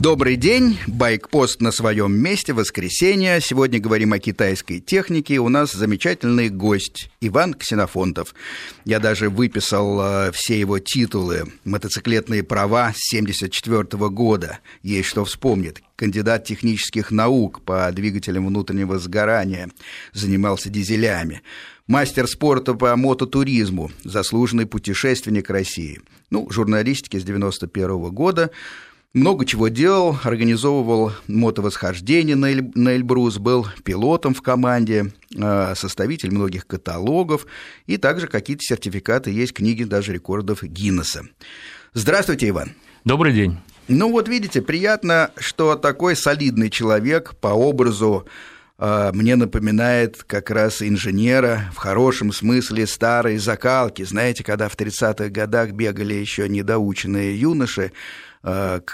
Добрый день, Байкпост на своем месте, воскресенье. Сегодня говорим о китайской технике. У нас замечательный гость Иван Ксенофонтов. Я даже выписал э, все его титулы. Мотоциклетные права с 1974 года. Есть что вспомнить. Кандидат технических наук по двигателям внутреннего сгорания. Занимался дизелями мастер спорта по мототуризму, заслуженный путешественник России. Ну, журналистики с 91 года, много чего делал, организовывал мотовосхождение на, Эль, на Эльбрус, был пилотом в команде, э, составитель многих каталогов, и также какие-то сертификаты есть, книги даже рекордов Гиннесса. Здравствуйте, Иван. Добрый день. Ну вот видите, приятно, что такой солидный человек по образу э, мне напоминает как раз инженера в хорошем смысле старой закалки. Знаете, когда в 30-х годах бегали еще недоученные юноши,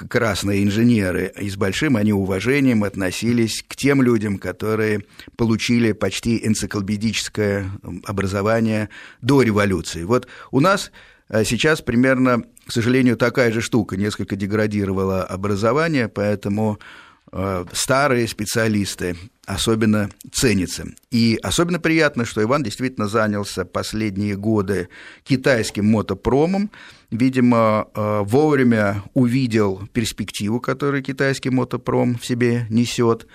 красные инженеры, и с большим они уважением относились к тем людям, которые получили почти энциклопедическое образование до революции. Вот у нас э, сейчас примерно, к сожалению, такая же штука, несколько деградировало образование, поэтому Э, старые специалисты особенно ценятся. И особенно приятно, что Иван действительно занялся последние годы китайским мотопромом, видимо, э, вовремя увидел перспективу, которую китайский мотопром в себе несет,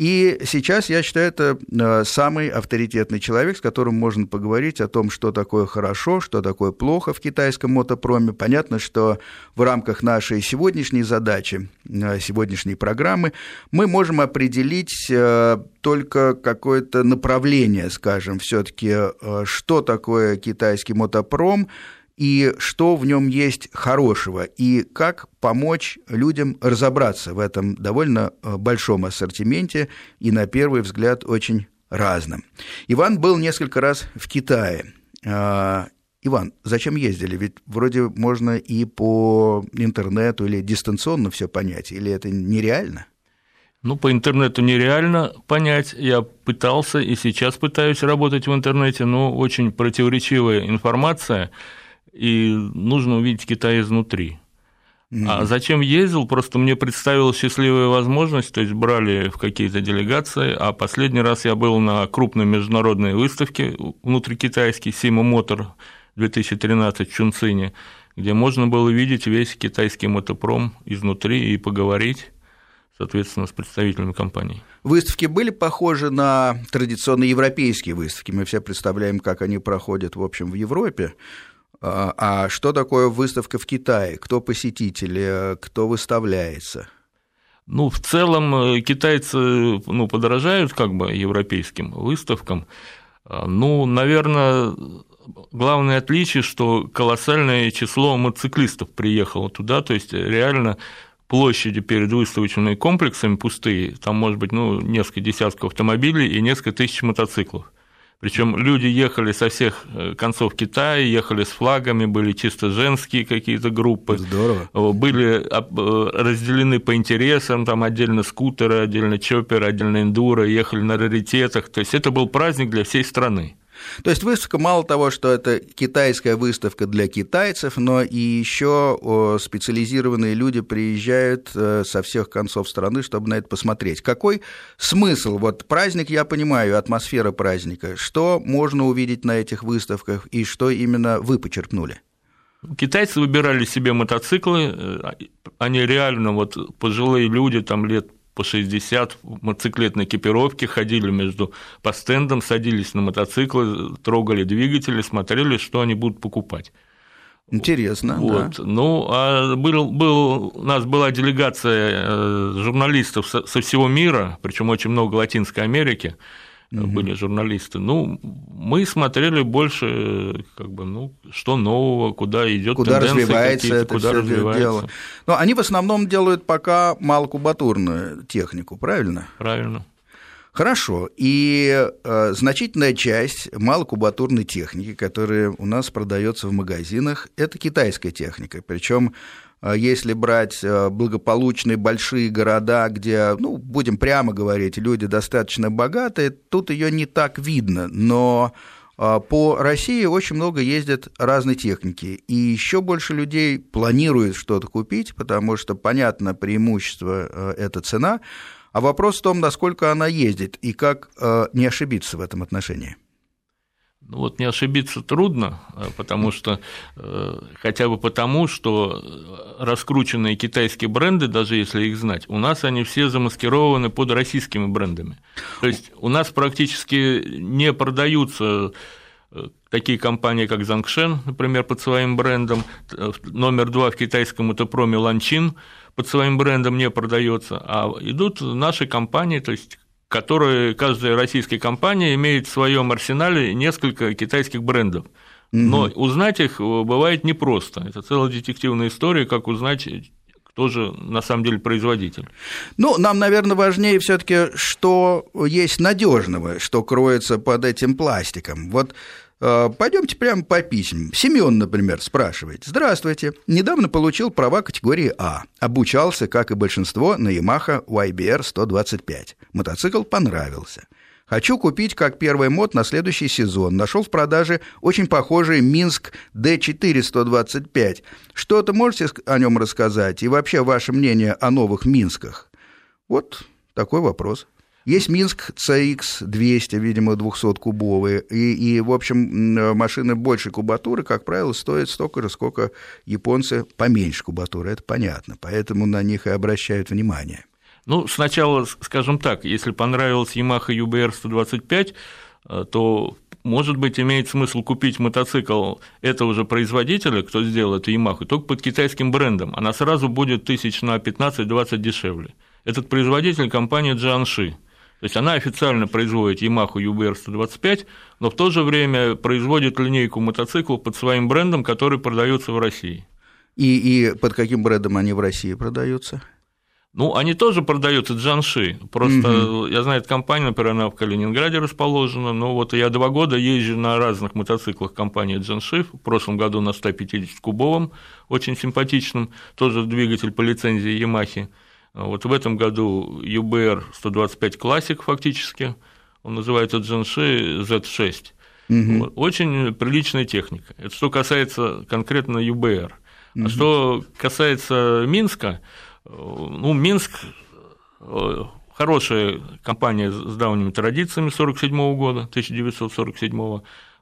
и сейчас, я считаю, это э, самый авторитетный человек, с которым можно поговорить о том, что такое хорошо, что такое плохо в китайском мотопроме. Понятно, что в рамках нашей сегодняшней задачи, э, сегодняшней программы, мы можем определить э, только какое-то направление, скажем, все-таки, что такое китайский мотопром, и что в нем есть хорошего, и как помочь людям разобраться в этом довольно э, большом ассортименте и, на первый взгляд, очень разном. Иван был несколько раз в Китае. А, Иван, зачем ездили? Ведь вроде можно и по интернету или дистанционно все понять, или это нереально? Ну, по интернету нереально понять. Я пытался и сейчас пытаюсь работать в интернете, но очень противоречивая информация – и нужно увидеть Китай изнутри. Mm-hmm. А зачем ездил? Просто мне представилась счастливая возможность, то есть брали в какие-то делегации, а последний раз я был на крупной международной выставке внутрикитайский Сима Мотор 2013 в Чунцине, где можно было видеть весь китайский мотопром изнутри и поговорить соответственно, с представителями компании. Выставки были похожи на традиционные европейские выставки. Мы все представляем, как они проходят, в общем, в Европе. А, а что такое выставка в Китае? Кто посетители, кто выставляется? Ну, в целом э, китайцы ну, подорожают как бы европейским выставкам. А, ну, наверное, главное отличие, что колоссальное число мотоциклистов приехало туда, то есть реально площади перед выставочными комплексами пустые, там может быть ну, несколько десятков автомобилей и несколько тысяч мотоциклов. Причем люди ехали со всех э, концов Китая, ехали с флагами, были чисто женские какие-то группы. Здорово. Были э, разделены по интересам, там отдельно скутеры, отдельно чоперы, отдельно эндуро, ехали на раритетах. То есть это был праздник для всей страны. То есть выставка мало того, что это китайская выставка для китайцев, но и еще специализированные люди приезжают э, со всех концов страны, чтобы на это посмотреть. Какой смысл? Вот праздник, я понимаю, атмосфера праздника. Что можно увидеть на этих выставках и что именно вы почерпнули? Китайцы выбирали себе мотоциклы, э, они реально вот пожилые люди, там лет по 60 в мотоциклетной экипировке, ходили между по стендам, садились на мотоциклы, трогали двигатели, смотрели, что они будут покупать. Интересно. Вот. Да. Ну, а был, был, у нас была делегация э, журналистов со, со всего мира, причем очень много Латинской Америки угу. были журналисты. Ну, мы смотрели больше, как бы, ну, что нового, куда идет куда развивается это куда развивается. дело. Но они в основном делают пока малокубатурную технику, правильно? Правильно. Хорошо. И э, значительная часть малокубатурной техники, которая у нас продается в магазинах, это китайская техника. Причем если брать э, благополучные большие города, где, ну, будем прямо говорить, люди достаточно богатые, тут ее не так видно, но а, по России очень много ездят разной техники, и еще больше людей планирует что-то купить, потому что, понятно, преимущество э, – это цена, а вопрос в том, насколько она ездит и как э, не ошибиться в этом отношении. Ну вот не ошибиться трудно, э, потому что хотя бы потому, что раскрученные китайские бренды, даже если их знать, у нас они все замаскированы под российскими брендами. То есть у нас практически не продаются такие компании, как Zangsheng, например, под своим брендом, номер два в китайском это Проми Ланчин под своим брендом не продается, а идут наши компании, то есть которые каждая российская компания имеет в своем арсенале несколько китайских брендов. Но угу. узнать их бывает непросто. Это целая детективная история, как узнать кто же на самом деле производитель? Ну, нам, наверное, важнее все-таки, что есть надежного, что кроется под этим пластиком. Вот э, Пойдемте прямо по письмам. Семен, например, спрашивает. Здравствуйте. Недавно получил права категории А. Обучался, как и большинство, на Yamaha YBR 125. Мотоцикл понравился. Хочу купить как первый мод на следующий сезон. Нашел в продаже очень похожий Минск D425. Что-то можете о нем рассказать? И вообще ваше мнение о новых Минсках? Вот такой вопрос. Есть Минск CX-200, видимо, 200-кубовые, и, и, в общем, машины большей кубатуры, как правило, стоят столько же, сколько японцы поменьше кубатуры, это понятно, поэтому на них и обращают внимание. Ну, сначала, скажем так, если понравилась Yamaha UBR 125, э, то может быть, имеет смысл купить мотоцикл этого же производителя, кто сделал эту Yamaha, только под китайским брендом. Она сразу будет тысяч на 15-20 дешевле. Этот производитель – компания Jiangxi. То есть она официально производит Yamaha UBR 125, но в то же время производит линейку мотоциклов под своим брендом, который продается в России. И, и под каким брендом они в России продаются? Ну, они тоже продаются Джанши. Просто угу. я знаю, эта компания, например, она в Калининграде расположена. Но вот я два года езжу на разных мотоциклах компании Джанши. В прошлом году на 150-кубовом, очень симпатичном, тоже двигатель по лицензии Ямахи. Вот в этом году UBR 125 Classic фактически, он называется Джанши Z6. Угу. Очень приличная техника. Это что касается конкретно UBR. Угу. А что касается Минска, ну, Минск э, хорошая компания с давними традициями 1947 года, 1947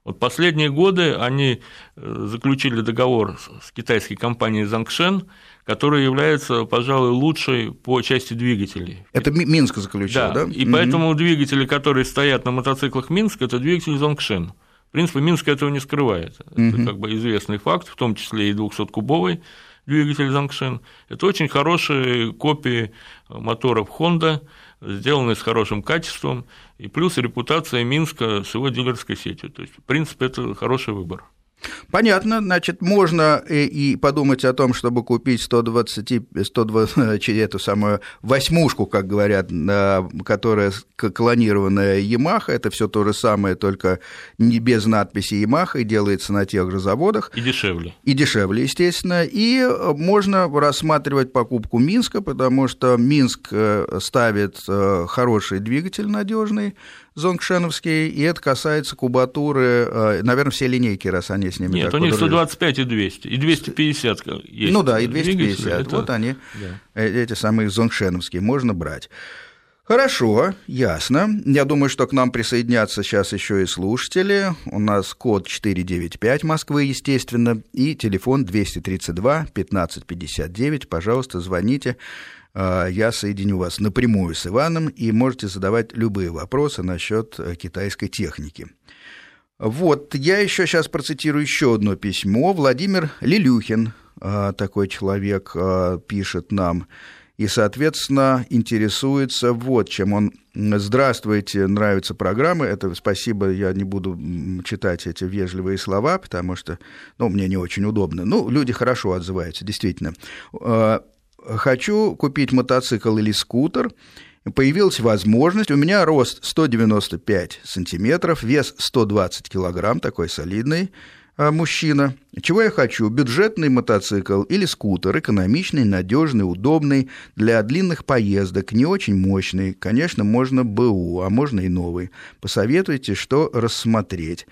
вот последние годы они э, заключили договор с китайской компанией Zangsheng, которая является, пожалуй, лучшей по части двигателей. Это Минск заключил, да? да? И mm поэтому двигатели, которые стоят на мотоциклах Минск, это двигатели Zangsheng. В принципе, Минск этого не скрывает. mm Это как бы известный факт, в том числе и 200-кубовый двигатель Zangshin. Это очень хорошие копии моторов Honda, сделанные с хорошим качеством, и плюс репутация Минска с его дилерской сетью. То есть, в принципе, это хороший выбор. Понятно, значит, можно и подумать о том, чтобы купить 120, 120 эту самую восьмушку, как говорят, которая клонированная Yamaha, это все то же самое, только не без надписи Yamaha, и делается на тех же заводах. И дешевле. И дешевле, естественно, и можно рассматривать покупку Минска, потому что Минск э, ставит э, хороший двигатель надежный, зонгшеновские, и это касается кубатуры, э, наверное, все линейки, раз они с ними Нет, у них 125 и 200, и 250 есть. Ну да, и 250, это... вот они, да. Э, эти самые зонгшеновские, можно брать. Хорошо, ясно. Я думаю, что к нам присоединятся сейчас еще и слушатели. У нас код 495 Москвы, естественно, и телефон 232 1559. Пожалуйста, звоните. А, я соединю вас напрямую с Иваном, и можете задавать любые вопросы насчет э, китайской техники. Вот, я еще сейчас процитирую еще одно письмо. Владимир Лилюхин, а, такой человек, а, пишет нам, и, соответственно, интересуется вот чем. Он «Здравствуйте, нравятся программы». Это спасибо, я не буду читать эти вежливые слова, потому что, ну, мне не очень удобно. Ну, люди хорошо отзываются, действительно хочу купить мотоцикл или скутер, появилась возможность, у меня рост 195 сантиметров, вес 120 килограмм, такой солидный а, мужчина. Чего я хочу? Бюджетный мотоцикл или скутер, экономичный, надежный, удобный, для длинных поездок, не очень мощный. Конечно, можно БУ, а можно и новый. Посоветуйте, что рассмотреть.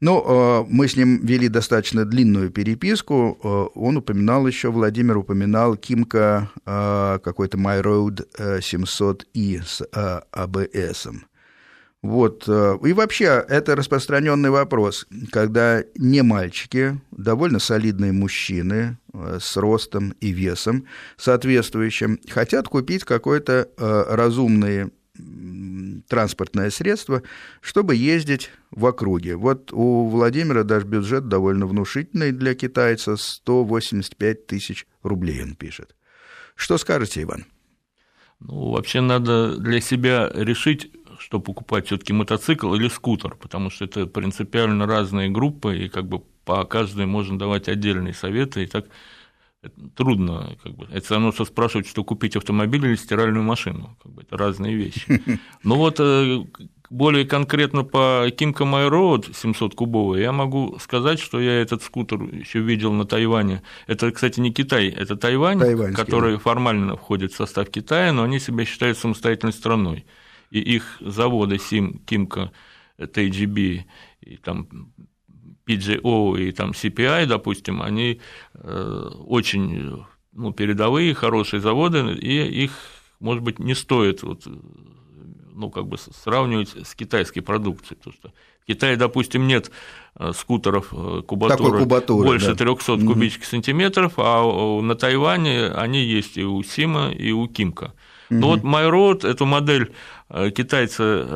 Ну, э, мы с ним вели достаточно длинную переписку. Э, он упоминал еще, Владимир упоминал Кимка э, какой-то My Road 700i с АБС. Вот. И вообще, это распространенный вопрос, когда не мальчики, довольно солидные мужчины с ростом и весом соответствующим, хотят купить какой-то разумный транспортное средство, чтобы ездить в округе. Вот у Владимира даже бюджет довольно внушительный для китайца, 185 тысяч рублей он пишет. Что скажете, Иван? Ну, вообще надо для себя решить, что покупать все-таки мотоцикл или скутер, потому что это принципиально разные группы, и как бы по каждой можно давать отдельные советы, и так трудно, как бы, это все равно, что спрашивать, что купить автомобиль или стиральную машину, как бы, это разные вещи. Но вот э, более конкретно по My Road 700 кубовый, я могу сказать, что я этот скутер еще видел на Тайване. Это, кстати, не Китай, это Тайвань, который формально входит в состав Китая, но они себя считают самостоятельной страной. И их заводы Сим, Kimco, TGB и там PGO и там CPI, допустим, они э, очень ну, передовые, хорошие заводы, и их, может быть, не стоит вот, ну, как бы сравнивать с китайской продукцией, потому что в Китае, допустим, нет э, скутеров э, кубатуры, кубатуры больше да. 300 угу. кубических сантиметров, а на Тайване они есть и у Сима, и у Кимка. Но вот MyRoad, эту модель китайцы,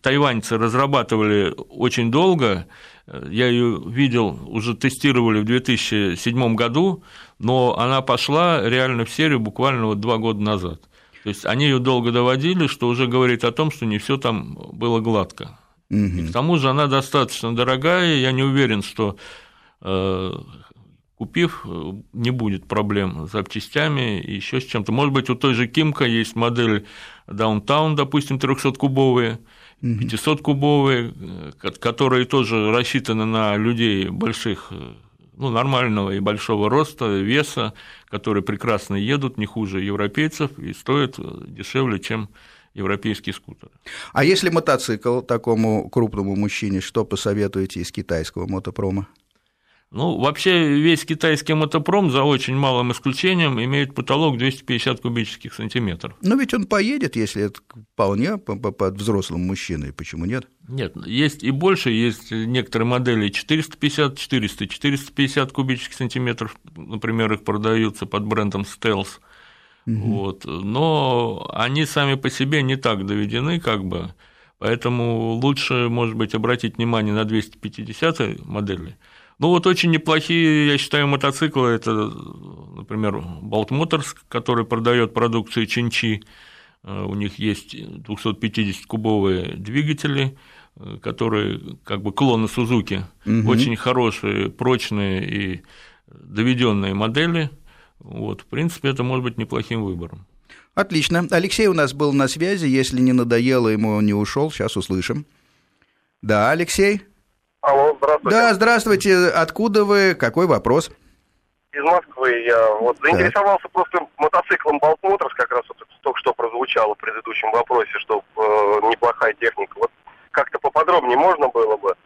тайваньцы разрабатывали очень долго, я ее видел, уже тестировали в 2007 году, но она пошла реально в серию буквально вот два года назад. То есть они ее долго доводили, что уже говорит о том, что не все там было гладко. Угу. И к тому же она достаточно дорогая, я не уверен, что э, купив, не будет проблем с запчастями и еще с чем-то. Может быть, у той же Кимка есть модель Downtown, допустим, 300-кубовые, 500-кубовые, э, которые тоже рассчитаны на людей больших, э, ну, нормального и большого роста, веса, которые прекрасно едут, не хуже европейцев и стоят э, дешевле, чем европейские скутеры. А если мотоцикл такому крупному мужчине, что посоветуете из китайского мотопрома? Ну, вообще весь китайский мотопром, за очень малым исключением, имеет потолок 250 кубических сантиметров. Но ведь он поедет, если это вполне под взрослым мужчиной, почему нет? Нет, есть и больше, есть некоторые модели 450, 400, 450 кубических сантиметров, например, их продаются под брендом Stealth. Угу. Вот. Но они сами по себе не так доведены, как бы, поэтому лучше, может быть, обратить внимание на 250 модели, ну вот очень неплохие, я считаю, мотоциклы. Это, например, Motors, который продает продукцию Чинчи. Э, у них есть 250-кубовые двигатели, э, которые как бы клоны Сузуки. Угу. Очень хорошие, прочные и доведенные модели. Вот, в принципе, это может быть неплохим выбором. Отлично. Алексей у нас был на связи. Если не надоело ему, он не ушел. Сейчас услышим. Да, Алексей. Алло, здравствуйте. Да, здравствуйте. Откуда вы? Какой вопрос? Из Москвы. Я вот заинтересовался так. просто мотоциклом Bolt Motors, как раз вот только что прозвучало в предыдущем вопросе, что э, неплохая техника. Вот как-то поподробнее можно было бы?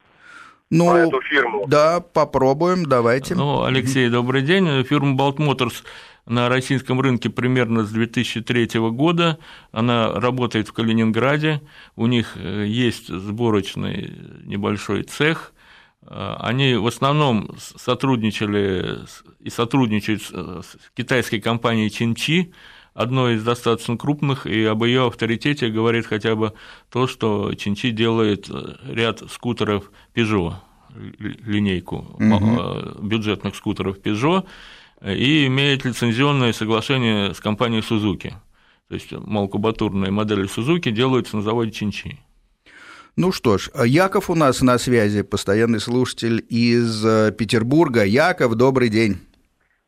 Ну, эту фирму. да, попробуем, давайте. Ну, Алексей, добрый день. Фирма Bolt Motors на российском рынке примерно с 2003 года. Она работает в Калининграде. У них э, есть сборочный небольшой цех. Э, они в основном сотрудничали и сотрудничают с китайской компанией Чинчи, одной из достаточно крупных, и об ее авторитете говорит хотя бы то, что Чинчи делает э, ряд скутеров Peugeot, линейку угу. бюджетных скутеров Peugeot, и имеет лицензионное соглашение с компанией Suzuki. То есть малокубатурные модели Suzuki делаются на заводе Чинчи. Ну что ж, Яков у нас на связи, постоянный слушатель из э, Петербурга. Яков, добрый день.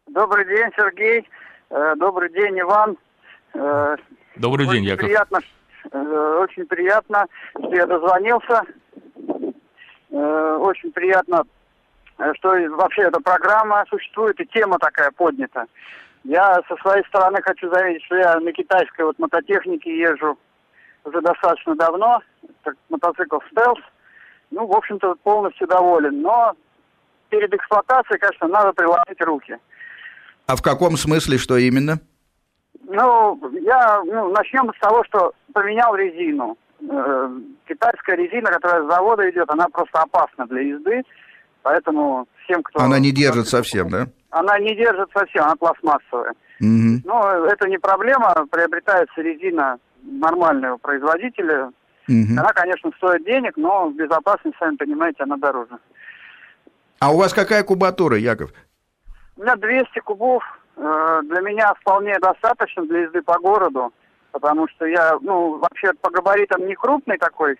Добрый день, Сергей. Э, добрый день, Иван. Э, добрый очень день, Яков. Приятно, очень приятно, что я дозвонился. Очень приятно что вообще эта программа существует и тема такая поднята. Я со своей стороны хочу заметить, что я на китайской вот мототехнике езжу уже достаточно давно, так, мотоцикл «Стелс», ну, в общем-то, полностью доволен. Но перед эксплуатацией, конечно, надо приложить руки. А в каком смысле, что именно? Ну, я, ну, начнем с того, что поменял резину. Э, китайская резина, которая с завода идет, она просто опасна для езды, поэтому всем, кто... Она не держит совсем, да? Она не держит совсем, она пластмассовая. Угу. Но это не проблема, приобретается резина нормального производителя. Угу. Она, конечно, стоит денег, но безопасность, сами понимаете, она дороже. А у вас какая кубатура, Яков? У меня 200 кубов. Э, Для меня вполне достаточно для езды по городу, потому что я, ну, вообще по габаритам не крупный такой,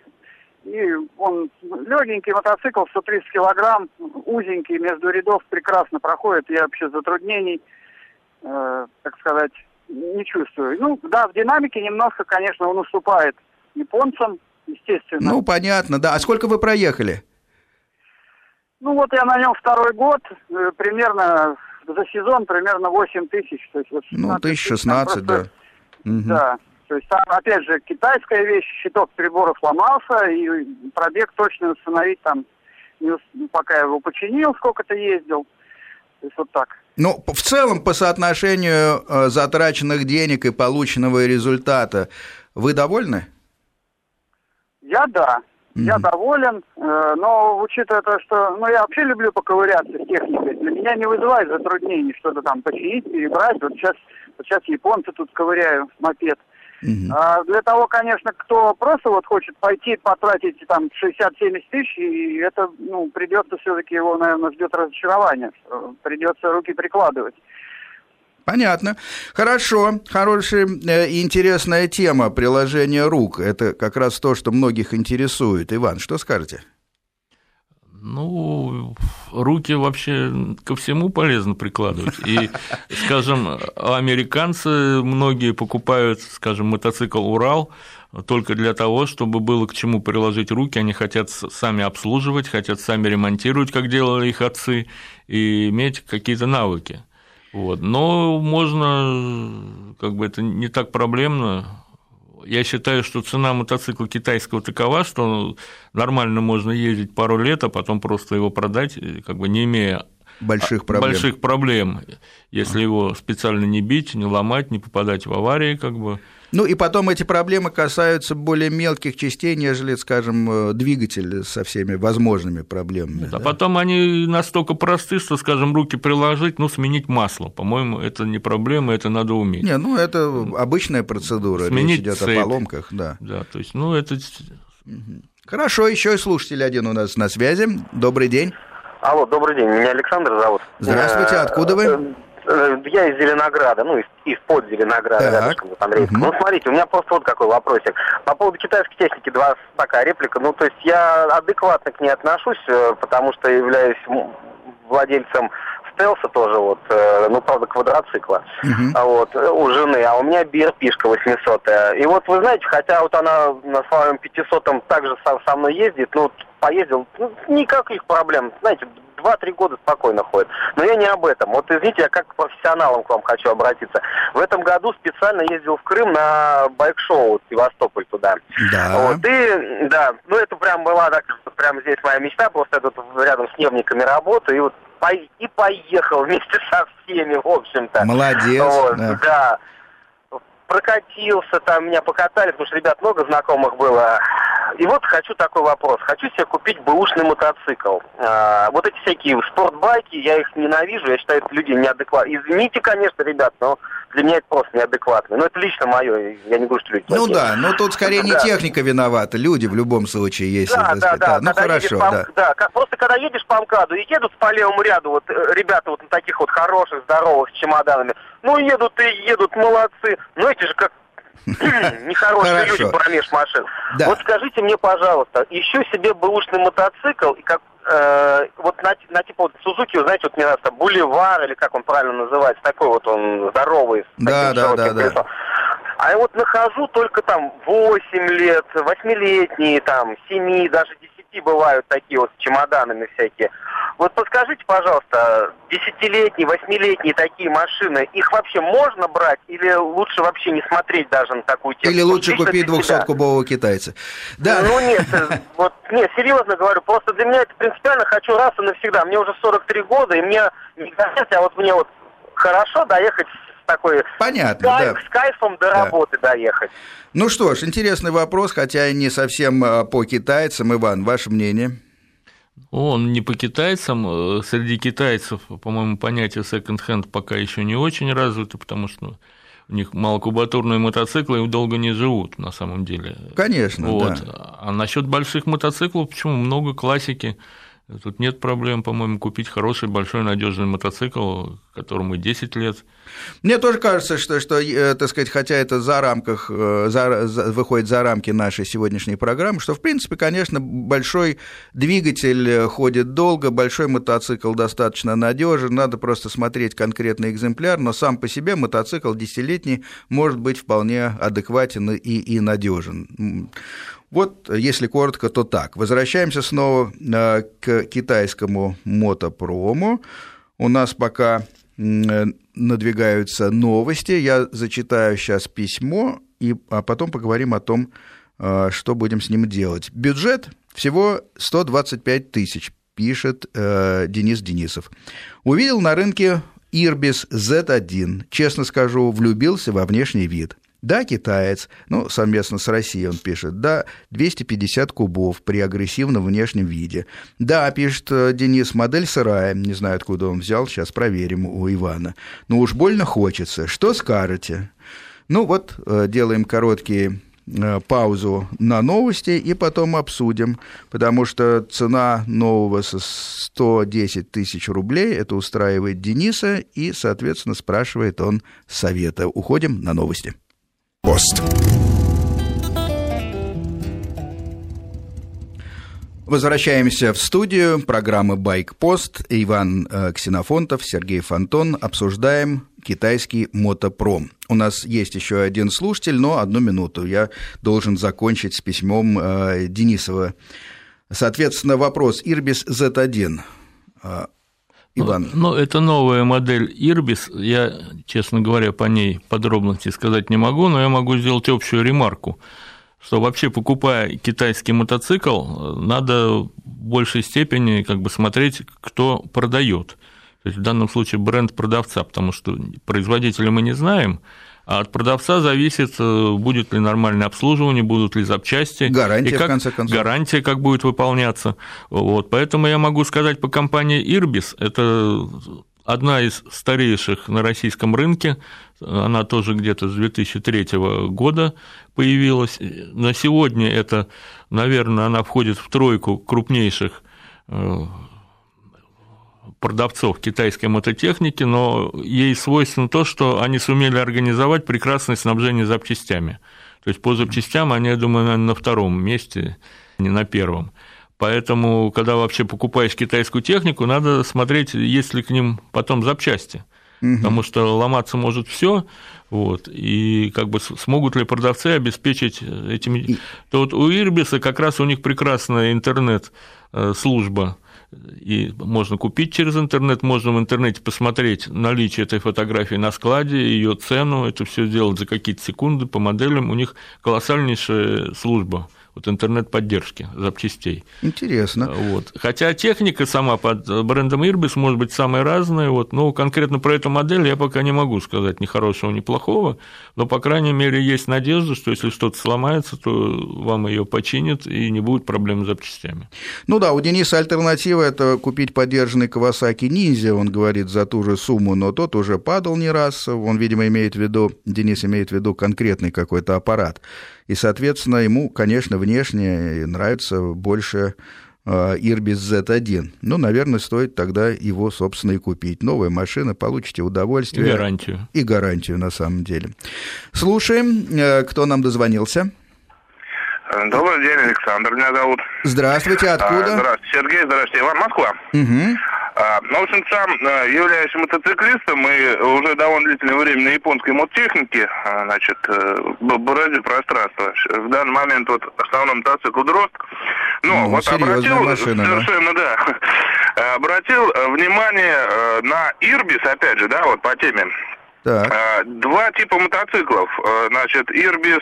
и он легенький мотоцикл, 130 килограмм, узенький, между рядов прекрасно проходит, я вообще затруднений, э, так сказать, не чувствую. Ну, да, в динамике немножко, конечно, он уступает японцам, естественно. Ну, понятно, да. А сколько вы проехали? Ну вот я на нем второй год, э, примерно за сезон примерно 8 тысяч. То есть вот Ну, 16 тысяч тысяч, там 16, да. Мгм. Да. То есть там, опять же, китайская вещь, щиток приборов сломался, и пробег точно установить там, не ус- пока я его починил, сколько-то ездил. То есть вот так. Ну, в целом, по соотношению э, затраченных денег и полученного результата, вы довольны? Я да. Я Мгм. доволен, э, но учитывая то, что ну, я вообще люблю поковыряться с техникой, для меня не вызывает затруднений что-то там починить, перебрать. Вот сейчас, вот сейчас японцы тут ковыряю мопед. Мгм. А для того, конечно, кто просто вот хочет пойти потратить там 60-70 тысяч, и это, ну, придется все-таки его, наверное, ждет разочарование, придется руки прикладывать. Понятно. Хорошо. Хорошая э, и интересная тема приложения рук. Это как раз то, что многих интересует. Иван, что скажете? Ну, руки вообще ко всему полезно прикладывать. И, скажем, американцы многие покупают, скажем, мотоцикл «Урал» только для того, чтобы было к чему приложить руки. Они хотят сами обслуживать, хотят сами ремонтировать, как делали их отцы, и иметь какие-то навыки. Вот. Но можно, как бы это не так проблемно, я считаю, что цена мотоцикла китайского такова, что нормально можно ездить пару лет, а потом просто его продать, э, как бы не имея Больших проблем. больших проблем, если его специально не бить, не ломать, не попадать в аварии, как бы. Ну и потом эти проблемы касаются более мелких частей, нежели, скажем, э, двигатель со всеми возможными проблемами. А да? потом они настолько просты, что, скажем, руки приложить, ну, сменить масло. По-моему, это не проблема, это надо уметь. Не, ну это обычная процедура, Сменить речь идет цепь. о поломках, да. Да, то есть, ну, это Хорошо, еще и слушатель один у нас на связи. Добрый день. Алло, добрый день, меня Александр зовут. Здравствуйте, Э, откуда вы? Э, Я из Зеленограда, ну, из, из-под Зеленограда, Так. рядышком вот Андреевском. Мгм. Ну, смотрите, у меня просто вот какой вопросик. По поводу китайской техники, два такая реплика. Ну, то есть я адекватно к ней отношусь, э, потому что являюсь владельцем стелса тоже, вот, э, ну, правда, квадроцикла, а вот, у жены, а у меня BRP-шка 800 И вот, вы знаете, хотя вот она на своем 500-м также со, со мной ездит, ну, поездил, ну, никаких проблем, знаете, 2-3 года спокойно ходит. Но я не об этом. Вот, извините, я как к профессионалам к вам хочу обратиться. В этом году специально ездил в Крым на байк-шоу, Севастополь туда. Да. Вот, и, да, ну это прям была, так, прям здесь моя мечта, просто я тут рядом с Невниками работаю, и вот по- и поехал вместе со всеми, в общем-то. Молодец. Вот, да. да. Прокатился, там меня покатали, потому что ребят много знакомых было. И вот хочу такой вопрос. Хочу себе купить бэушный мотоцикл. А, вот эти всякие спортбайки, я их ненавижу, я считаю, это люди неадекватные. Извините, конечно, ребят, но для меня это просто неадекватно. Но это лично мое, я не говорю, что люди Ну да, но тут скорее не Да. техника виновата, люди в любом случае, если... Да, да, сказать, да. Ну хорошо, по- да. да. как- Просто когда едешь по МКАДу и едут по левому ряду, вот э, ребята вот на таких вот хороших, здоровых, с чемоданами, ну едут и едут, молодцы. Но эти же как нехорошие люди промеж машин. Да. Вот скажите мне, пожалуйста, ищу себе бэушный мотоцикл, и как э, вот на, на типа вот Сузуки, знаете, вот мне нравится Буливар, или как он правильно называется, такой вот он здоровый. Да, да, да, да. колесом. А я вот нахожу только там 8 лет, 8-летние, там, 7, даже 10 бывают такие вот с чемоданами всякие. Вот подскажите, пожалуйста, десятилетние, восьмилетние такие машины, их вообще можно брать или лучше вообще не смотреть даже на такую технику? Или лучше купить 200-кубового китайца? Да. Ну нет, э, вот, нет, серьезно говорю, просто для меня это принципиально хочу раз и навсегда. Мне уже 43 года, и мне не а вот мне вот хорошо доехать такой... Понятно, кайф, да. С кайфом до да. работы доехать. Ну что ж, интересный вопрос, хотя и не совсем а, по китайцам. Иван, ваше мнение? Он не по китайцам. Э, среди китайцев, по-моему, понятие секонд-хенд пока еще не очень развито, потому что ну, у них малокубатурные мотоциклы и долго не живут на самом деле. Конечно, вот. да. А насчет больших мотоциклов, почему много классики? Тут нет проблем, по-моему, купить хороший, большой, надежный мотоцикл, которому 10 лет. Мне тоже кажется, что, что э, так сказать, хотя это за рамках, э, за, за, выходит за рамки нашей сегодняшней программы, что, в принципе, конечно, большой двигатель ходит долго, большой мотоцикл достаточно надежен, надо просто смотреть конкретный экземпляр, но сам по себе мотоцикл десятилетний может быть вполне адекватен и, и надежен. Вот, если коротко, то так. Возвращаемся снова э, к китайскому мотопрому. У нас пока надвигаются новости. Я зачитаю сейчас письмо, и, а потом поговорим о том, э, что будем с ним делать. Бюджет всего 125 тысяч, пишет э, Денис Денисов. Увидел на рынке Ирбис Z1. Честно скажу, влюбился во внешний вид. Да, китаец, ну, совместно с Россией он пишет, да, 250 кубов при агрессивном внешнем виде. Да, пишет э, Денис, модель сырая, не знаю, откуда он взял, сейчас проверим у Ивана. Но уж больно хочется. Что скажете? Ну вот, э, делаем короткие э, паузу на новости и потом обсудим, потому что цена нового со 110 тысяч рублей, это устраивает Дениса, и, соответственно, спрашивает он совета. Уходим на новости. Пост. Возвращаемся в студию программы «Байк-пост». Иван э, Ксенофонтов, Сергей Фонтон. Обсуждаем китайский мотопром. У нас есть еще один слушатель, но одну минуту. Я должен закончить с письмом э, Денисова. Соответственно, вопрос Ирбис Z1. Э, Иван. Ну, ну, это новая модель Ирбис. Я, честно говоря, по ней подробности сказать не могу, но я могу сделать общую ремарку, что вообще покупая китайский мотоцикл, надо в большей степени как бы смотреть, кто продает. То есть в данном случае бренд продавца, потому что производителя мы не знаем, а от продавца зависит, э, будет ли нормальное обслуживание, будут ли запчасти. Гарантия, и как, в конце концов. Гарантия, как будет выполняться. Вот. Поэтому я могу сказать по компании Ирбис, это одна из старейших на российском рынке, она тоже где-то с 2003 года появилась. На сегодня это, наверное, она входит в тройку крупнейших э, продавцов китайской мототехники, но ей свойственно то, что они сумели организовать прекрасное снабжение запчастями. То есть по запчастям они, я думаю, наверное, на втором месте, не на первом. Поэтому, когда вообще покупаешь китайскую технику, надо смотреть, есть ли к ним потом запчасти. Угу. Потому что ломаться может все, вот, и как бы смогут ли продавцы обеспечить этими. То вот у Ирбиса как раз у них прекрасная интернет-служба и можно купить через интернет, можно в интернете посмотреть наличие этой фотографии на складе, ее цену, это все сделать за какие-то секунды по моделям. У них колоссальнейшая служба вот интернет-поддержки запчастей. Интересно. Вот. Хотя техника сама под брендом Irbis может быть самая разная, вот, но конкретно про эту модель я пока не могу сказать ни хорошего, ни плохого, но, по крайней мере, есть надежда, что если что-то сломается, то вам ее починят и не будет проблем с запчастями. Ну да, у Дениса альтернатива – это купить поддержанный Kawasaki Ninja, он говорит, за ту же сумму, но тот уже падал не раз, он, видимо, имеет в виду, Денис имеет в виду конкретный какой-то аппарат. И, соответственно, ему, конечно, внешне нравится больше Ирбис Z1. Ну, наверное, стоит тогда его, собственно, и купить. Новая машина, получите удовольствие. И гарантию. И гарантию, на самом деле. Слушаем, э, кто нам дозвонился. Добрый день, Александр меня зовут. Здравствуйте, откуда? А, здравствуйте, Сергей, здравствуйте, Иван, Москва. Угу. А, ну, в общем, сам являюсь мотоциклистом и уже довольно длительное время на японской мототехнике, а, значит, бороздю пространство. В данный момент вот основной мотоцикл Дрозд. Но ну, вот обратил машина, совершенно, да. да. Обратил внимание на Ирбис, опять же, да, вот по теме так. А, два типа мотоциклов. А, значит, Ирбис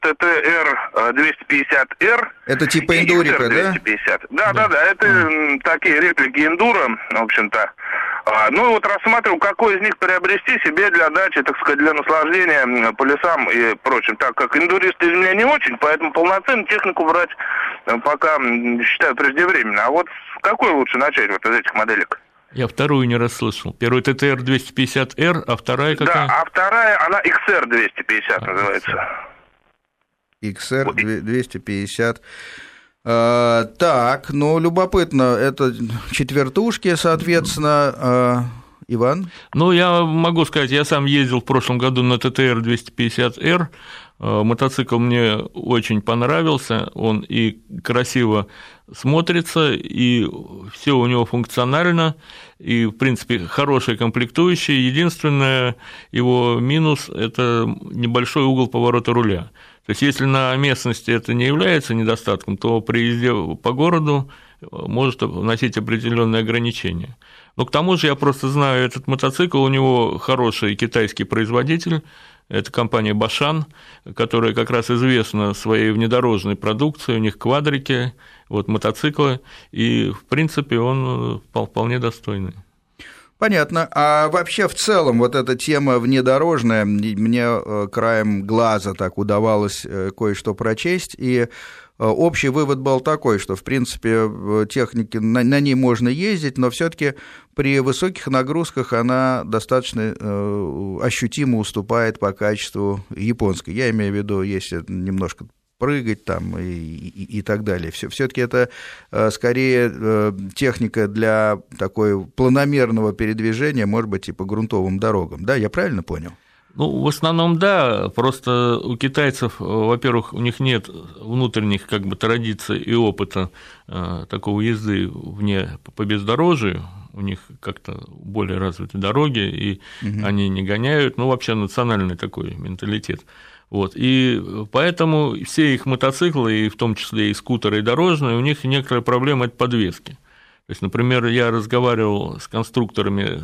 ТТР 250R. Это типа эндурика, да? 250. Да, да, да, да. Это а. такие реплики эндура, в общем-то. Ну и вот рассматривал, какой из них приобрести себе для дачи, так сказать, для наслаждения по лесам и прочим. Так как эндурист из меня не очень, поэтому полноценную технику брать э, пока считаю преждевременно. А вот какой лучше начать вот из этих моделек? Я вторую не расслышал. Первый ТТР 250R, а вторая какая? Да, а вторая, она XR 250 а, называется. XR 250. А, так, ну, любопытно, это четвертушки, соответственно, а, Иван? Ну, я могу сказать, я сам ездил в прошлом году на ТТР 250R, а, мотоцикл мне очень понравился, он и красиво смотрится, и все у него функционально, и, в принципе, хорошие комплектующие. Единственное его минус – это небольшой угол поворота руля. То есть, если на местности это не является недостатком, то при езде по городу может вносить определенные ограничения. Но к тому же я просто знаю этот мотоцикл, у него хороший китайский производитель, это компания Башан, которая как раз известна своей внедорожной продукцией, у них квадрики, вот мотоциклы, и в принципе он э, вполне достойный. Понятно. А вообще в целом вот эта тема внедорожная, мне э, краем глаза так удавалось э, кое-что прочесть, и общий вывод был такой, что, в принципе, техники, на, на ней можно ездить, но все таки при высоких нагрузках она достаточно ощутимо уступает по качеству японской. Я имею в виду, если немножко прыгать там и, и, и так далее. Все, все-таки это э, скорее э, техника для такой планомерного передвижения, может быть, и по грунтовым дорогам. Да, я правильно понял? Ну, в основном, да, просто у китайцев, во-первых, у них нет внутренних как бы традиций и опыта э, такого езды вне по бездорожью, у них как-то более развиты дороги, и угу. они не гоняют, ну, вообще национальный такой менталитет. Вот, и поэтому все их мотоциклы, и в том числе и скутеры, и дорожные, у них некоторая проблема – это подвески. То есть, например, я разговаривал с конструкторами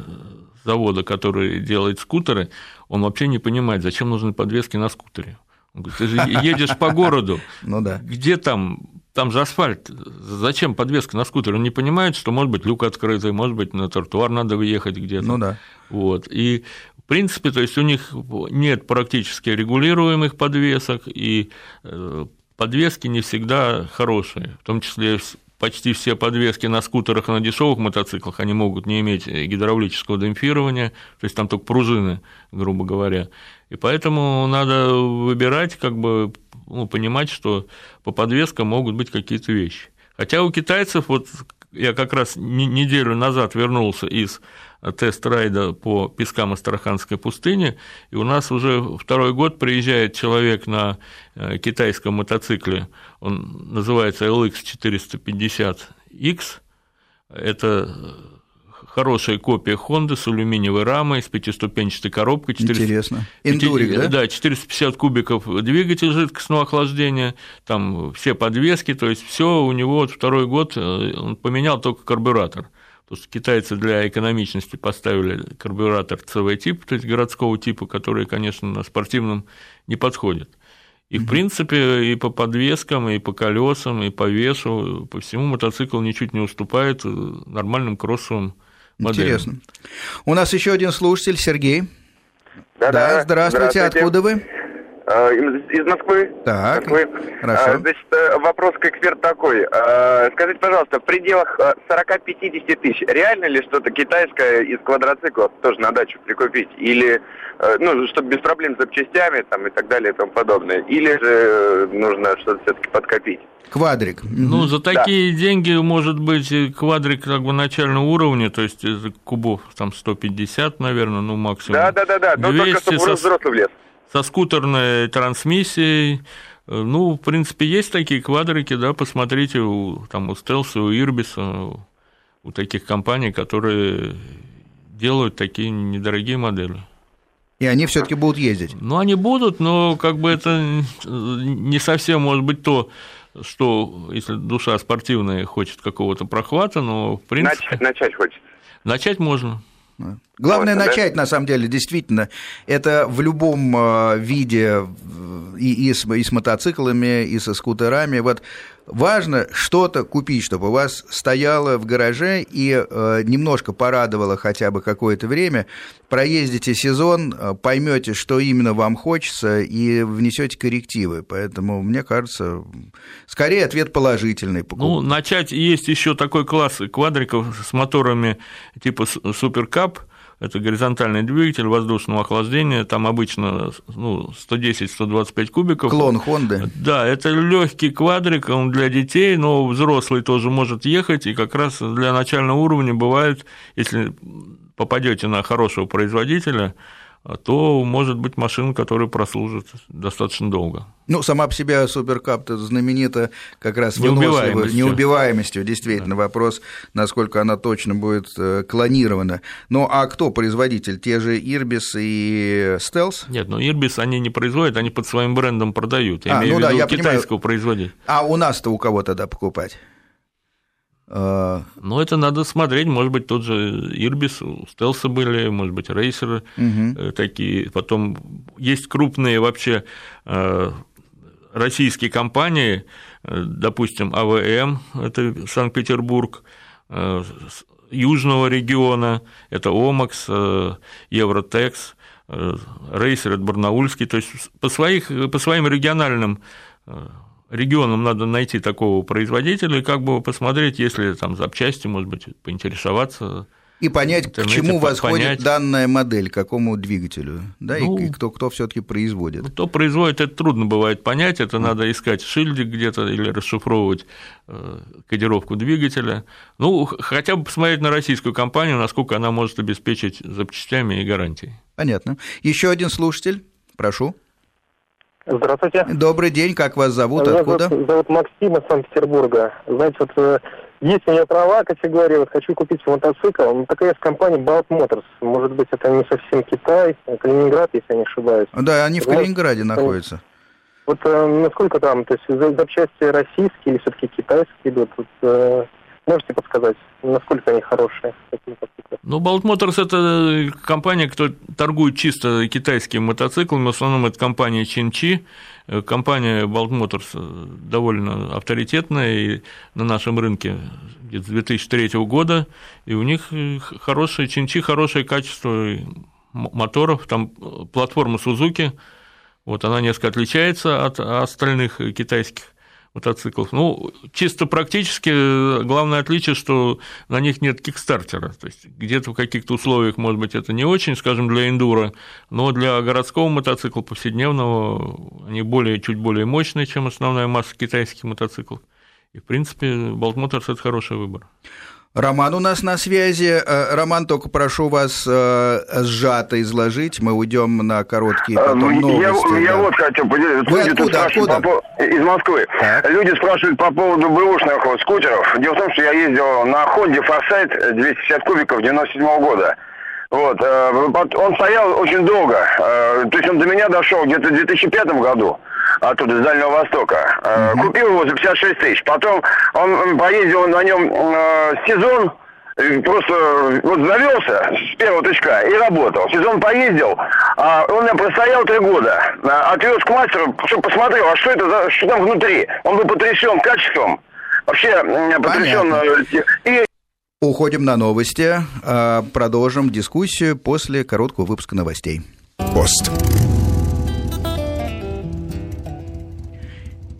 завода, который делает скутеры, он вообще не понимает, зачем нужны подвески на скутере. Он говорит, ты же едешь по городу, ну да. где там, там же асфальт, зачем подвеска на скутере? Он не понимает, что может быть люк открытый, может быть на тротуар надо выехать где-то. Ну да. Вот. И в принципе, то есть у них нет практически регулируемых подвесок, и э, подвески не всегда хорошие, в том числе почти все подвески на скутерах и на дешевых мотоциклах, они могут не иметь гидравлического демпфирования, то есть там только пружины, грубо говоря. И поэтому надо выбирать, как бы, ну, понимать, что по подвескам могут быть какие-то вещи. Хотя у китайцев, вот я как раз неделю назад вернулся из тест-райда по пескам Астраханской пустыни, и у нас уже второй год приезжает человек на э, китайском мотоцикле, он называется LX450X, это хорошая копия Honda с алюминиевой рамой, с пятиступенчатой коробкой. 400... Интересно. Эндурик, да? Да, 450 кубиков двигатель жидкостного охлаждения, там все подвески, то есть все у него вот второй год, э, он поменял только карбюратор. Потому что китайцы для экономичности поставили карбюратор ЦВ-тип, то есть городского типа, который, конечно, на спортивном не подходит. И, в принципе, и по подвескам, и по колесам, и по весу, по всему мотоцикл ничуть не уступает нормальным кроссовым моделям. Интересно. У нас еще один слушатель, Сергей. Да, да, здравствуйте. здравствуйте. Откуда вы? Э, из Москвы. Так, Москвы. хорошо. А, значит, э, вопрос к эксперту такой. Скажите, пожалуйста, в пределах 40-50 тысяч реально ли что-то китайское из квадроциклов тоже на дачу прикупить? Или, ну, чтобы без проблем с запчастями там, и так далее и тому подобное? Или же нужно что-то все-таки подкопить? Квадрик. Ну, за такие да. деньги, может быть, квадрик как бы начального уровня, то есть кубов там 150, наверное, ну, максимум. Да, да, да, да. Но только чтобы со... взрослый влез со скутерной трансмиссией. Э, ну, в принципе, есть такие квадрики, да, посмотрите, у, там, у Стелса, у Ирбиса, у таких компаний, которые делают такие недорогие модели. И они все-таки будут ездить? Ну, они будут, но как бы это не совсем может быть то, что если душа спортивная хочет какого-то прохвата, но в принципе... Начать, начать хочется. Начать можно. Главное Вот, да? начать, на самом деле, действительно, это в любом э, виде, и, и, с, и с мотоциклами, и со скутерами. Вот важно что-то купить, чтобы у вас стояло в гараже и э, немножко порадовало хотя бы какое-то время. Проездите сезон, э, поймете, что именно вам хочется, и внесете коррективы. Поэтому, мне кажется, скорее ответ положительный. Ну, начать есть еще такой класс квадриков с моторами типа суперкап. Это горизонтальный двигатель воздушного охлаждения, там обычно ну, 110-125 кубиков. Клон Хонды. Да, это легкий квадрик, он для детей, но взрослый тоже может ехать, и как раз для начального уровня бывает, если попадете на хорошего производителя, то может быть машина, которая прослужит достаточно долго. Ну, сама по себе суперкап знаменита как раз неубиваемостью. неубиваемостью, действительно. Да. Вопрос, насколько она точно будет э, клонирована. Ну, а кто производитель? Те же Ирбис и Стелс? Нет, ну Ирбис они не производят, они под своим брендом продают. Я а, имею ну в виду да, я китайского понимаю. производителя. А у нас-то у кого тогда покупать? Ну, это надо смотреть, может быть, тот же Ирбис, у Стелса были, может быть, рейсеры угу. такие. Потом есть крупные вообще э, российские компании, э, допустим, АВМ, это Санкт-Петербург, Южного региона, это Омакс, Евротекс, Рейсер, это Барнаульский, то есть по, своих, по своим региональным регионам надо найти такого производителя и как бы посмотреть, если там запчасти, может быть, поинтересоваться. И понять, к чему восходит данная модель, к какому двигателю, да, ну, и кто, кто все таки производит. Кто производит, это трудно бывает понять, это mm. надо искать шильдик где-то или расшифровывать э, кодировку двигателя. Ну, хотя бы посмотреть на российскую компанию, насколько она может обеспечить запчастями и гарантией. Понятно. Еще один слушатель, прошу. Здравствуйте. Добрый день, как вас зовут, Меня откуда? Зовут, зовут Максим из Санкт-Петербурга. Знаете, вот э, есть у меня права категории, вот хочу купить мотоцикл. Ну, такая есть компания Balt Motors. Может быть, это не совсем Китай, а Калининград, если я не ошибаюсь. Да, они в Калининграде вот, находятся. Вот э, насколько там, то есть запчасти российские или все-таки китайские идут? Вот, э, можете подсказать, насколько они хорошие? Ну, Balt Motors – это компания, кто торгует чисто китайскими мотоциклами, в основном это компания Чинчи. Компания Balt Motors довольно авторитетная и на нашем рынке с 2003 года, и у них хорошие Чинчи, хорошее качество моторов, там платформа Suzuki, вот она несколько отличается от остальных китайских мотоциклов. Ну, чисто практически э, главное отличие, что на них нет кикстартера. То есть где-то в каких-то условиях, может быть, это не очень, скажем, для эндуро, но для городского мотоцикла повседневного они более, чуть более мощные, чем основная масса китайских мотоциклов. И, в принципе, Bolt Motors – это хороший выбор. Роман у нас на связи. Э, Роман, только прошу вас э, сжато изложить. Мы уйдем на короткие потом ну, новости. Я, да. я вот хочу поделиться. Вы Люди откуда? откуда? По, из Москвы. Так. Люди спрашивают по поводу бэушных скутеров. Дело в том, что я ездил на Honda Форсайт 250 кубиков 97 -го года. Вот, э, он стоял очень долго. То есть он до меня дошел где-то в 2005 году оттуда, с Дальнего Востока. Mm-hmm. Купил его за 56 тысяч. Потом он поездил на нем э, сезон, просто вот завелся с первого тычка и работал. Сезон поездил, а он меня простоял три года. А, отвез к мастеру, чтобы посмотрел, а что это за, что там внутри. Он был потрясен качеством. Вообще потрясен. Э, и Уходим на новости. Продолжим дискуссию после короткого выпуска новостей. Пост.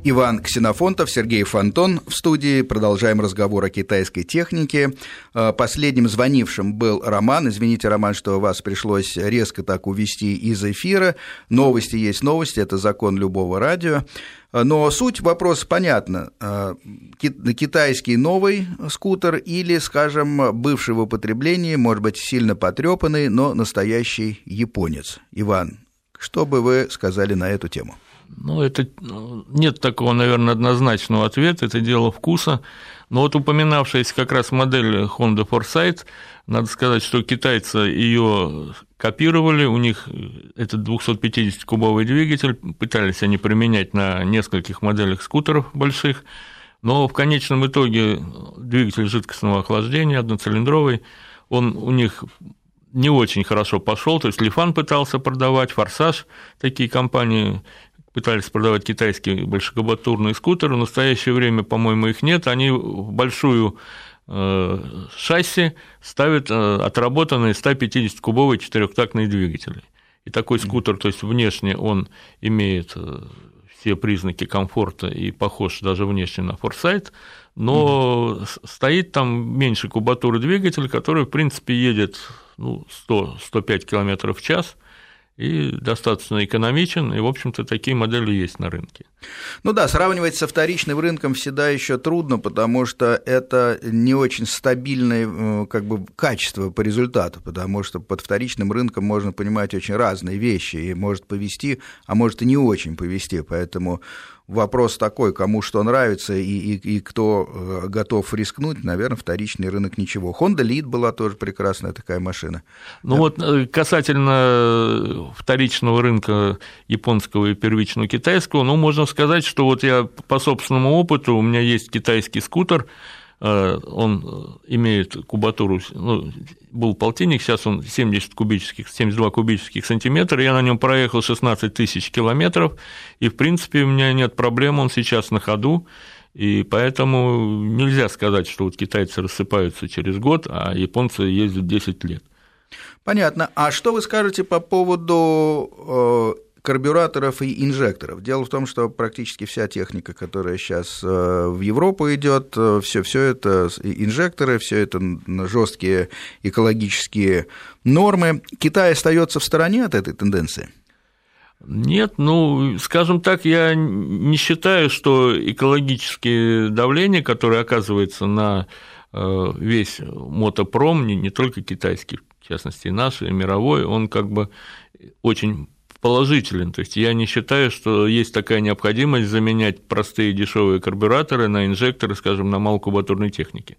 Иван Ксенофонтов, Сергей Фонтон в студии. Продолжаем разговор о китайской технике. Э, последним звонившим был Роман. Извините, Роман, что вас пришлось резко так увести из эфира. Новости есть новости, это закон любого радио. Э, но суть вопроса понятна. Э, китайский новый скутер или, скажем, бывший в употреблении, может быть, сильно потрепанный, но настоящий японец. Иван, что бы вы сказали на эту тему? Ну, это нет такого, наверное, однозначного ответа, это дело вкуса. Но вот упоминавшаяся как раз модель Honda Foresight, надо сказать, что китайцы ее копировали, у них этот 250-кубовый двигатель, пытались они применять на нескольких моделях скутеров больших, но в конечном итоге двигатель жидкостного охлаждения, одноцилиндровый, он у них не очень хорошо пошел, то есть Лифан пытался продавать, Форсаж, такие компании пытались продавать китайские большекубатурные скутеры, в настоящее время, по-моему, их нет, они в большую э, шасси ставят э, отработанные 150-кубовые четырехтактные двигатели. И такой скутер, то есть внешне он имеет э, все признаки комфорта и похож даже внешне на форсайт, но mm стоит там меньше кубатуры двигателя, который, в принципе, едет ну, 100-105 км в час, и достаточно экономичен, и, в общем-то, такие модели есть на рынке. Ну да, сравнивать со вторичным рынком всегда еще трудно, потому что это не очень стабильное э, как бы, качество по результату, потому что под вторичным рынком можно понимать очень разные вещи, и может повести, а может и не очень повести, поэтому вопрос такой, кому что нравится и, и, и кто э, готов рискнуть, наверное, вторичный рынок ничего. Honda Lead была тоже прекрасная такая машина. Ну да. вот э, касательно вторичного рынка японского и первичного китайского, ну, можно сказать, что вот я по собственному опыту, у меня есть китайский скутер, Э, он э, имеет кубатуру, ну, был полтинник, сейчас он 70 кубических, 72 кубических сантиметра, я на нем проехал 16 тысяч километров, и, в принципе, у меня нет проблем, он сейчас на ходу, и поэтому нельзя сказать, что вот китайцы рассыпаются через год, а японцы ездят 10 лет. Понятно. А что вы скажете по поводу э, карбюраторов и инжекторов. Дело в том, что практически вся техника, которая сейчас э, в Европу идет, все, э, все это инжекторы, все это жесткие экологические нормы. Китай остается в стороне от этой тенденции? Нет, ну, скажем так, я не считаю, что экологическое давление, которое оказывается на э, весь мотопром, не, не только китайский, в частности, и наш, и мировой, он как бы очень положителен. То есть я не считаю, что есть такая необходимость заменять простые дешевые карбюраторы на инжекторы, скажем, на малокубатурной технике.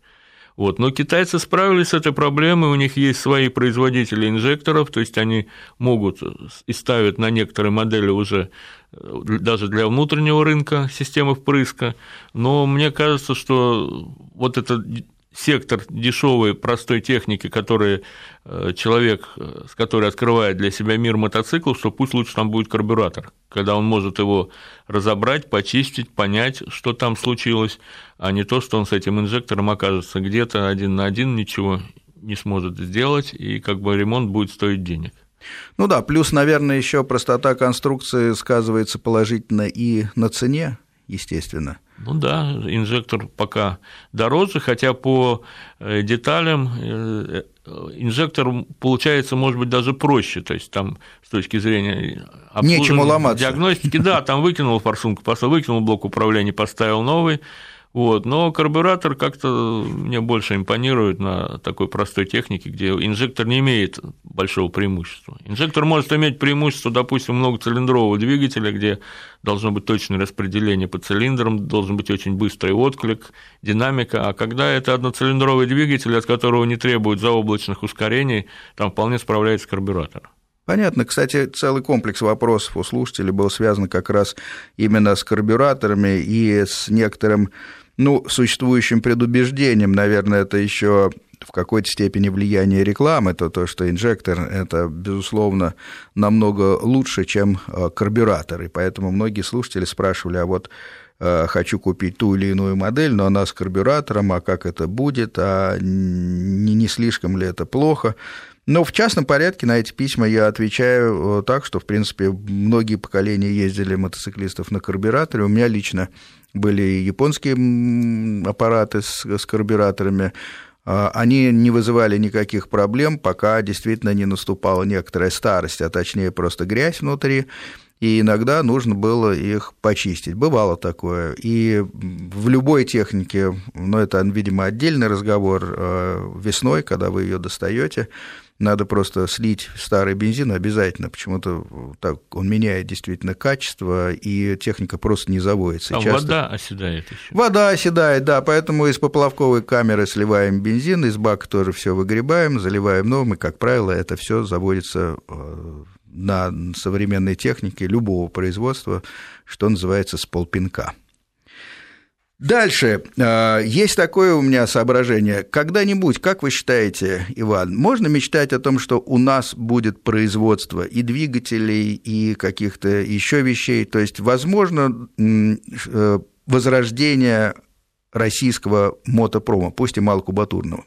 Вот. Но китайцы справились с этой проблемой, у них есть свои производители инжекторов, то есть они могут и ставят на некоторые модели уже э, даже для внутреннего рынка системы впрыска, но мне кажется, что вот это сектор дешевой, простой техники, который э, человек, э, с которой открывает для себя мир мотоциклов, что пусть лучше там будет карбюратор, когда он может его разобрать, почистить, понять, что там случилось, а не то, что он с этим инжектором окажется где-то один на один, ничего не сможет сделать, и как бы ремонт будет стоить денег. Ну да, плюс, наверное, еще простота конструкции сказывается положительно и на цене, естественно. Ну да, инжектор пока дороже, хотя по э, деталям э, э, инжектор получается, может быть, даже проще, то есть там с точки зрения Нечему ломаться. диагностики, да, там выкинул форсунку, выкинул блок управления, поставил новый, вот. Но карбюратор как-то мне больше импонирует на такой простой технике, где инжектор не имеет большого преимущества. Инжектор может иметь преимущество, допустим, многоцилиндрового двигателя, где должно быть точное распределение по цилиндрам, должен быть очень быстрый отклик, динамика, а когда это одноцилиндровый двигатель, от которого не требуют заоблачных ускорений, там вполне справляется карбюратор. Понятно. Кстати, целый комплекс вопросов у слушателей был связан как раз именно с карбюраторами и с некоторым ну, существующим предубеждением, наверное, это еще в какой-то степени влияние рекламы, то то, что инжектор – это, безусловно, намного лучше, чем э, карбюратор, и поэтому многие слушатели спрашивали, а вот э, хочу купить ту или иную модель, но она с карбюратором, а как это будет, а не, не слишком ли это плохо. Но в частном порядке на эти письма я отвечаю э, так, что, в принципе, многие поколения ездили мотоциклистов на карбюраторе. У меня лично были японские аппараты с, с карбюраторами, а, они не вызывали никаких проблем, пока действительно не наступала некоторая старость, а точнее просто грязь внутри. И иногда нужно было их почистить. Бывало такое. И в любой технике, ну, это, видимо, отдельный разговор, э, весной, когда вы ее достаете, надо просто слить старый бензин обязательно, почему-то так он меняет действительно качество, и техника просто не заводится. А часто... вода оседает еще. Вода оседает, да, поэтому из поплавковой камеры сливаем бензин, из бака тоже все выгребаем, заливаем новым, и, как правило, это все заводится э, на современной технике любого производства, что называется, с полпинка. Дальше. А, есть такое у меня соображение. Когда-нибудь, как вы считаете, Иван, можно мечтать о том, что у нас будет производство и двигателей, и каких-то еще вещей? То есть, возможно, э, возрождение российского мотопрома, пусть и малокубатурного?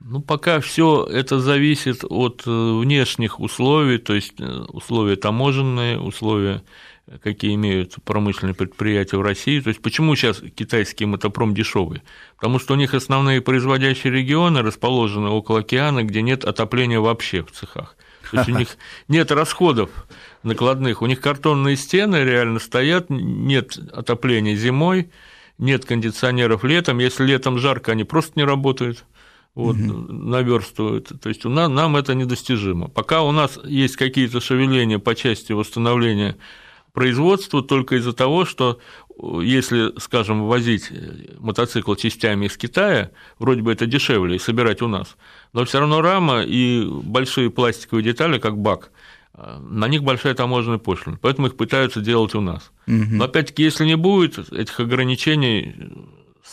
Ну, пока все это зависит от э, внешних условий, то есть э, условия таможенные, условия какие имеют промышленные предприятия в России. То есть почему сейчас китайский мотопром дешевый? Потому что у них основные производящие регионы расположены около океана, где нет отопления вообще в цехах. То есть у них нет расходов накладных, у них картонные стены реально стоят, нет отопления зимой, нет кондиционеров летом. Если летом жарко, они просто не работают вот, угу. наверстывают. То есть у нас, нам это недостижимо. Пока у нас есть какие-то шевеления по части восстановления производству только из-за того, что э, если, скажем, возить э, мотоцикл частями из Китая, вроде бы это дешевле и собирать у нас, но все равно рама и большие пластиковые детали, как бак, э, на них большая таможенная пошлина, поэтому их пытаются делать у нас. Угу. Но опять-таки, если не будет этих ограничений,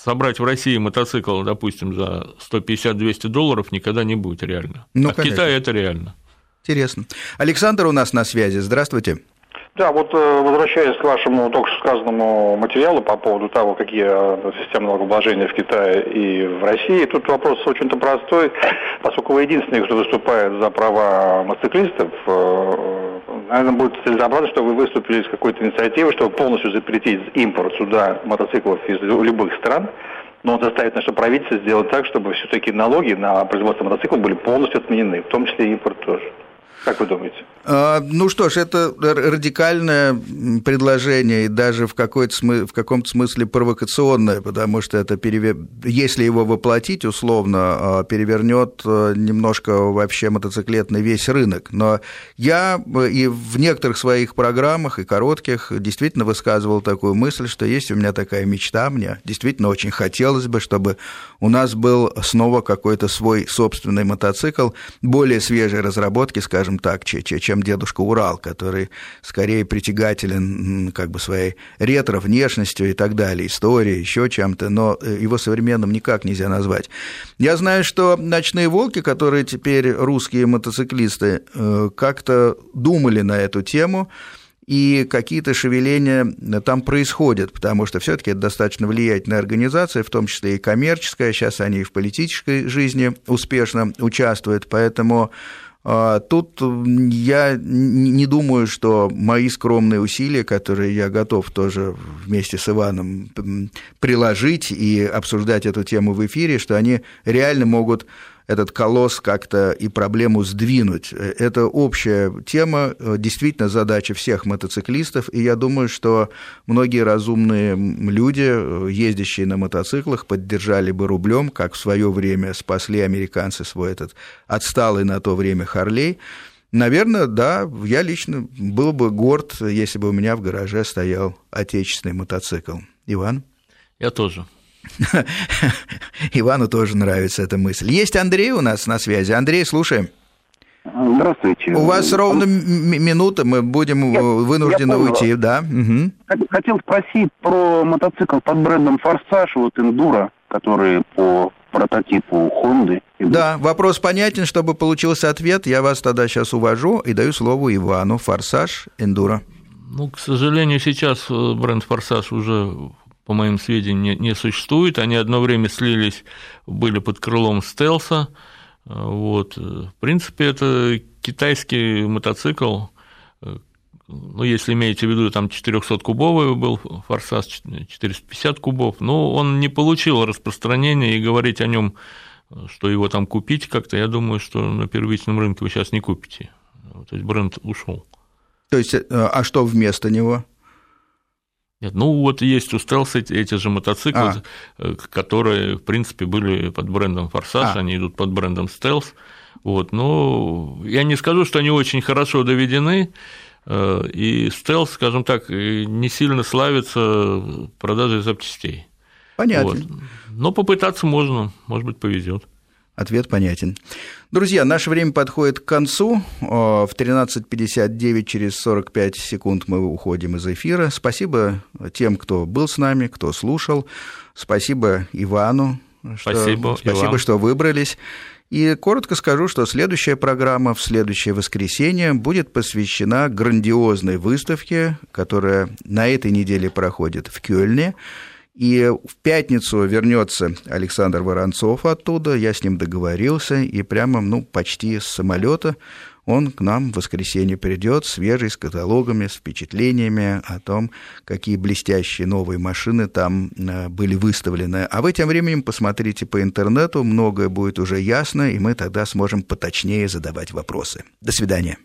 собрать в России мотоцикл, допустим, за 150-200 долларов никогда не будет реально. Ну, а конечно. в Китае это реально. Интересно. Александр у нас на связи. Здравствуйте. Да, вот э, возвращаясь к вашему только что сказанному материалу по поводу того, какие э, системы налогообложения в Китае и в России, тут вопрос очень-то простой, поскольку вы единственный, кто выступает за права мотоциклистов, э, наверное, будет целесообразно, что вы выступили с какой-то инициативой, чтобы полностью запретить импорт сюда мотоциклов из любых стран, но заставить наше правительство сделать так, чтобы все-таки налоги на производство мотоциклов были полностью отменены, в том числе и импорт тоже. Как вы думаете? А, ну что ж, это радикальное предложение и даже в, какой-то в каком-то смысле провокационное, потому что это, перевер... если его воплотить условно, а, перевернет а, немножко вообще мотоциклетный весь рынок. Но я и в некоторых своих программах, и коротких, действительно высказывал такую мысль, что есть у меня такая мечта, мне действительно очень хотелось бы, чтобы у нас был снова какой-то свой собственный мотоцикл, более свежей разработки, скажем так, чем дедушка Урал, который скорее притягателен как бы своей ретро-внешностью и так далее, историей, еще чем-то, но э, его современным никак нельзя назвать. Я знаю, что «Ночные волки», которые теперь русские мотоциклисты, э, как-то думали на эту тему, и какие-то шевеления там происходят, потому что все-таки это достаточно влиятельная организация, в том числе и коммерческая, сейчас они и в политической жизни успешно участвуют, поэтому тут я не думаю, что мои скромные усилия, которые я готов тоже вместе с Иваном приложить и обсуждать эту тему в эфире, что они реально могут этот колосс как-то и проблему сдвинуть. Это общая тема, действительно задача всех мотоциклистов, и я думаю, что многие разумные люди, ездящие на мотоциклах, поддержали бы рублем, как в свое время спасли американцы свой этот отсталый на то время Харлей. Наверное, да, я лично был бы горд, если бы у меня в гараже стоял отечественный мотоцикл. Иван? Я тоже. Ивану тоже нравится эта мысль. Есть Андрей у нас на связи. Андрей, слушаем. Здравствуйте. У вас ровно минута, мы будем я, вынуждены я уйти, да? Угу. Хотел спросить про мотоцикл под брендом «Форсаж», вот «Эндуро», который по прототипу Honda. Да, вопрос понятен, чтобы получился ответ, я вас тогда сейчас увожу и даю слово Ивану. «Форсаж», «Эндуро». Ну, к сожалению, сейчас э, бренд «Форсаж» уже по моим сведениям, не, не существует. Они одно время слились, были под крылом стелса. Вот. В принципе, это китайский мотоцикл, ну, если имеете в виду, там 400-кубовый был форсаж, 450 кубов, но он не получил распространения, и говорить о нем, что его там купить как-то, я думаю, что на первичном рынке вы сейчас не купите. То есть бренд ушел. То есть, э, а что вместо него? Нет, ну вот есть у Стелс эти, эти же мотоциклы, а. Э, которые, в принципе, были под брендом Форсаж, а. они идут под брендом Стелс. Вот, но я не скажу, что они очень хорошо доведены, э, и Стелс, скажем так, не сильно славится продажей запчастей. Понятно. Вот. Но попытаться можно, может быть, повезет. Ответ понятен. Друзья, наше время подходит к концу. В 13.59 через 45 секунд мы уходим из эфира. Спасибо тем, кто был с нами, кто слушал. Спасибо Ивану. Спасибо, что, спасибо, что выбрались. И коротко скажу, что следующая программа в следующее воскресенье будет посвящена грандиозной выставке, которая на этой неделе проходит в Кёльне. И в пятницу вернется Александр Воронцов оттуда, я с ним договорился, и прямо, ну, почти с самолета он к нам в воскресенье придет, свежий, с каталогами, с впечатлениями о том, какие блестящие новые машины там э, были выставлены. А вы тем временем посмотрите по интернету, многое будет уже ясно, и мы тогда сможем поточнее задавать вопросы. До свидания.